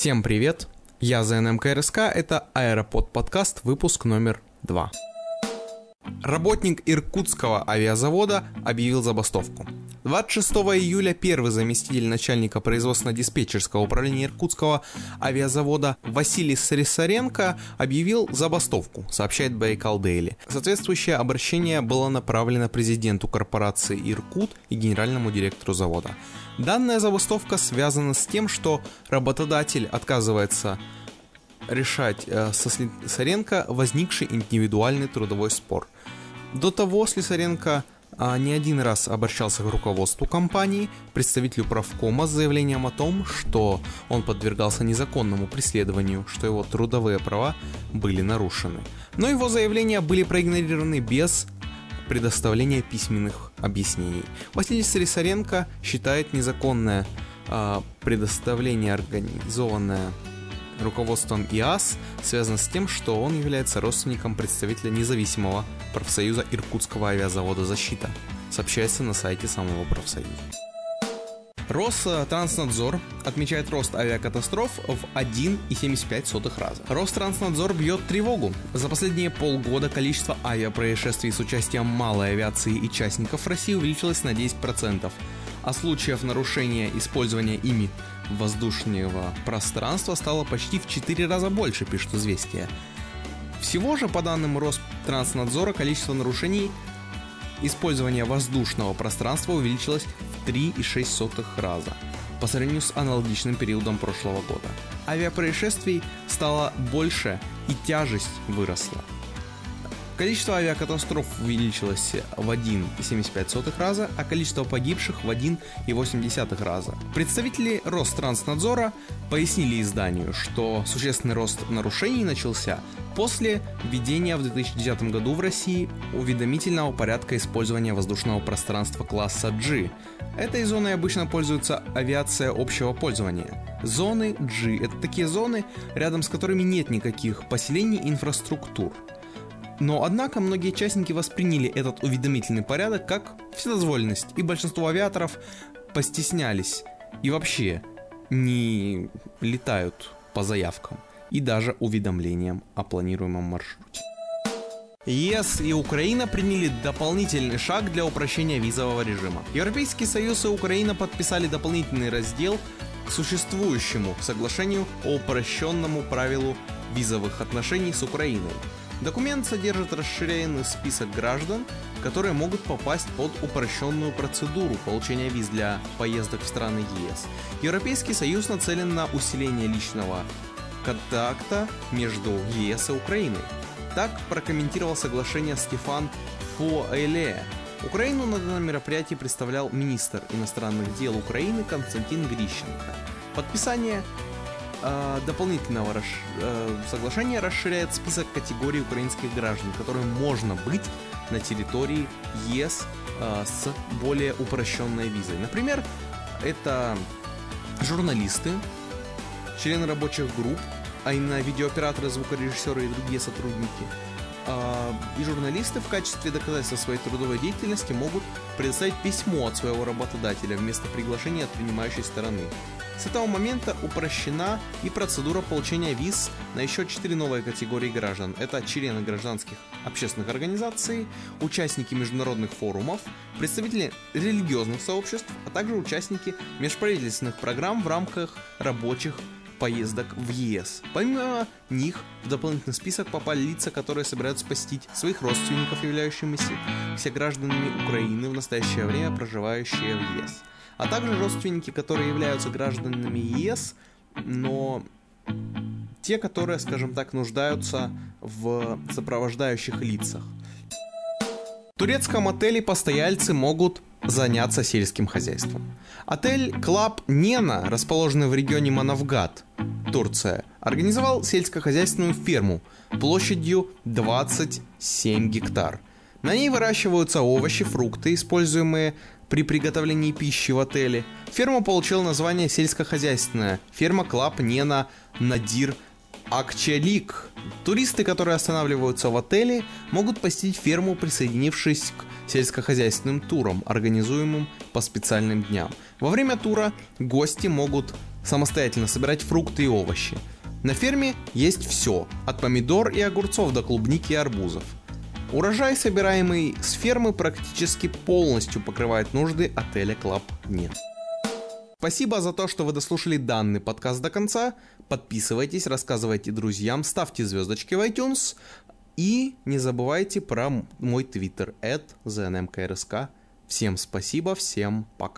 Всем привет! Я ЗНМ КРСК, это Аэропод подкаст, выпуск номер 2. Работник Иркутского авиазавода объявил забастовку. 26 июля первый заместитель начальника производственно-диспетчерского управления Иркутского авиазавода Василий Сарисаренко объявил забастовку, сообщает Байкал Дейли. Соответствующее обращение было направлено президенту корпорации Иркут и генеральному директору завода. Данная забастовка связана с тем, что работодатель отказывается решать э, со Слесаренко возникший индивидуальный трудовой спор. До того Слесаренко не один раз обращался к руководству компании, представителю правкома с заявлением о том, что он подвергался незаконному преследованию, что его трудовые права были нарушены. Но его заявления были проигнорированы без предоставления письменных объяснений. Василий Сарисаренко считает незаконное э, предоставление организованное руководством ИАС связано с тем, что он является родственником представителя независимого профсоюза Иркутского авиазавода «Защита», сообщается на сайте самого профсоюза. Ространснадзор отмечает рост авиакатастроф в 1,75 раза. Ространснадзор бьет тревогу. За последние полгода количество авиапроисшествий с участием малой авиации и частников России увеличилось на 10%, а случаев нарушения использования ими воздушного пространства стало почти в 4 раза больше, пишет «Известия». Всего же, по данным Ространснадзора, количество нарушений использования воздушного пространства увеличилось в 3,6 раза по сравнению с аналогичным периодом прошлого года. Авиапроисшествий стало больше и тяжесть выросла. Количество авиакатастроф увеличилось в 1,75 раза, а количество погибших в 1,8 раза. Представители Ространснадзора пояснили изданию, что существенный рост нарушений начался после введения в 2010 году в России уведомительного порядка использования воздушного пространства класса G. Этой зоной обычно пользуется авиация общего пользования. Зоны G – это такие зоны, рядом с которыми нет никаких поселений и инфраструктур – но, однако, многие участники восприняли этот уведомительный порядок как вседозволенность, и большинство авиаторов постеснялись и вообще не летают по заявкам и даже уведомлениям о планируемом маршруте. ЕС и Украина приняли дополнительный шаг для упрощения визового режима. Европейский Союз и Украина подписали дополнительный раздел к существующему соглашению о упрощенному правилу визовых отношений с Украиной. Документ содержит расширенный список граждан, которые могут попасть под упрощенную процедуру получения виз для поездок в страны ЕС. Европейский Союз нацелен на усиление личного контакта между ЕС и Украиной. Так прокомментировал соглашение Стефан Фуэле. Украину на данном мероприятии представлял министр иностранных дел Украины Константин Грищенко. Подписание дополнительного расш... э, соглашения расширяет список категорий украинских граждан, которым можно быть на территории ЕС э, с более упрощенной визой. Например, это журналисты, члены рабочих групп, а именно видеооператоры, звукорежиссеры и другие сотрудники. Э, и журналисты в качестве доказательства своей трудовой деятельности могут предоставить письмо от своего работодателя вместо приглашения от принимающей стороны. С этого момента упрощена и процедура получения виз на еще четыре новые категории граждан. Это члены гражданских общественных организаций, участники международных форумов, представители религиозных сообществ, а также участники межправительственных программ в рамках рабочих поездок в ЕС. Помимо них в дополнительный список попали лица, которые собираются посетить своих родственников, являющимися все гражданами Украины в настоящее время проживающие в ЕС а также родственники, которые являются гражданами ЕС, но те, которые, скажем так, нуждаются в сопровождающих лицах. В турецком отеле постояльцы могут заняться сельским хозяйством. Отель Club Nena, расположенный в регионе Манавгат, Турция, организовал сельскохозяйственную ферму площадью 27 гектар. На ней выращиваются овощи, фрукты, используемые при приготовлении пищи в отеле. Ферма получила название сельскохозяйственная. Ферма Club Nena Надир Акчелик. Туристы, которые останавливаются в отеле, могут посетить ферму, присоединившись к сельскохозяйственным турам, организуемым по специальным дням. Во время тура гости могут самостоятельно собирать фрукты и овощи. На ферме есть все, от помидор и огурцов до клубники и арбузов. Урожай, собираемый с фермы, практически полностью покрывает нужды отеля Club Nena. Спасибо за то, что вы дослушали данный подкаст до конца. Подписывайтесь, рассказывайте друзьям, ставьте звездочки в iTunes. И не забывайте про мой твиттер, at Всем спасибо, всем пока.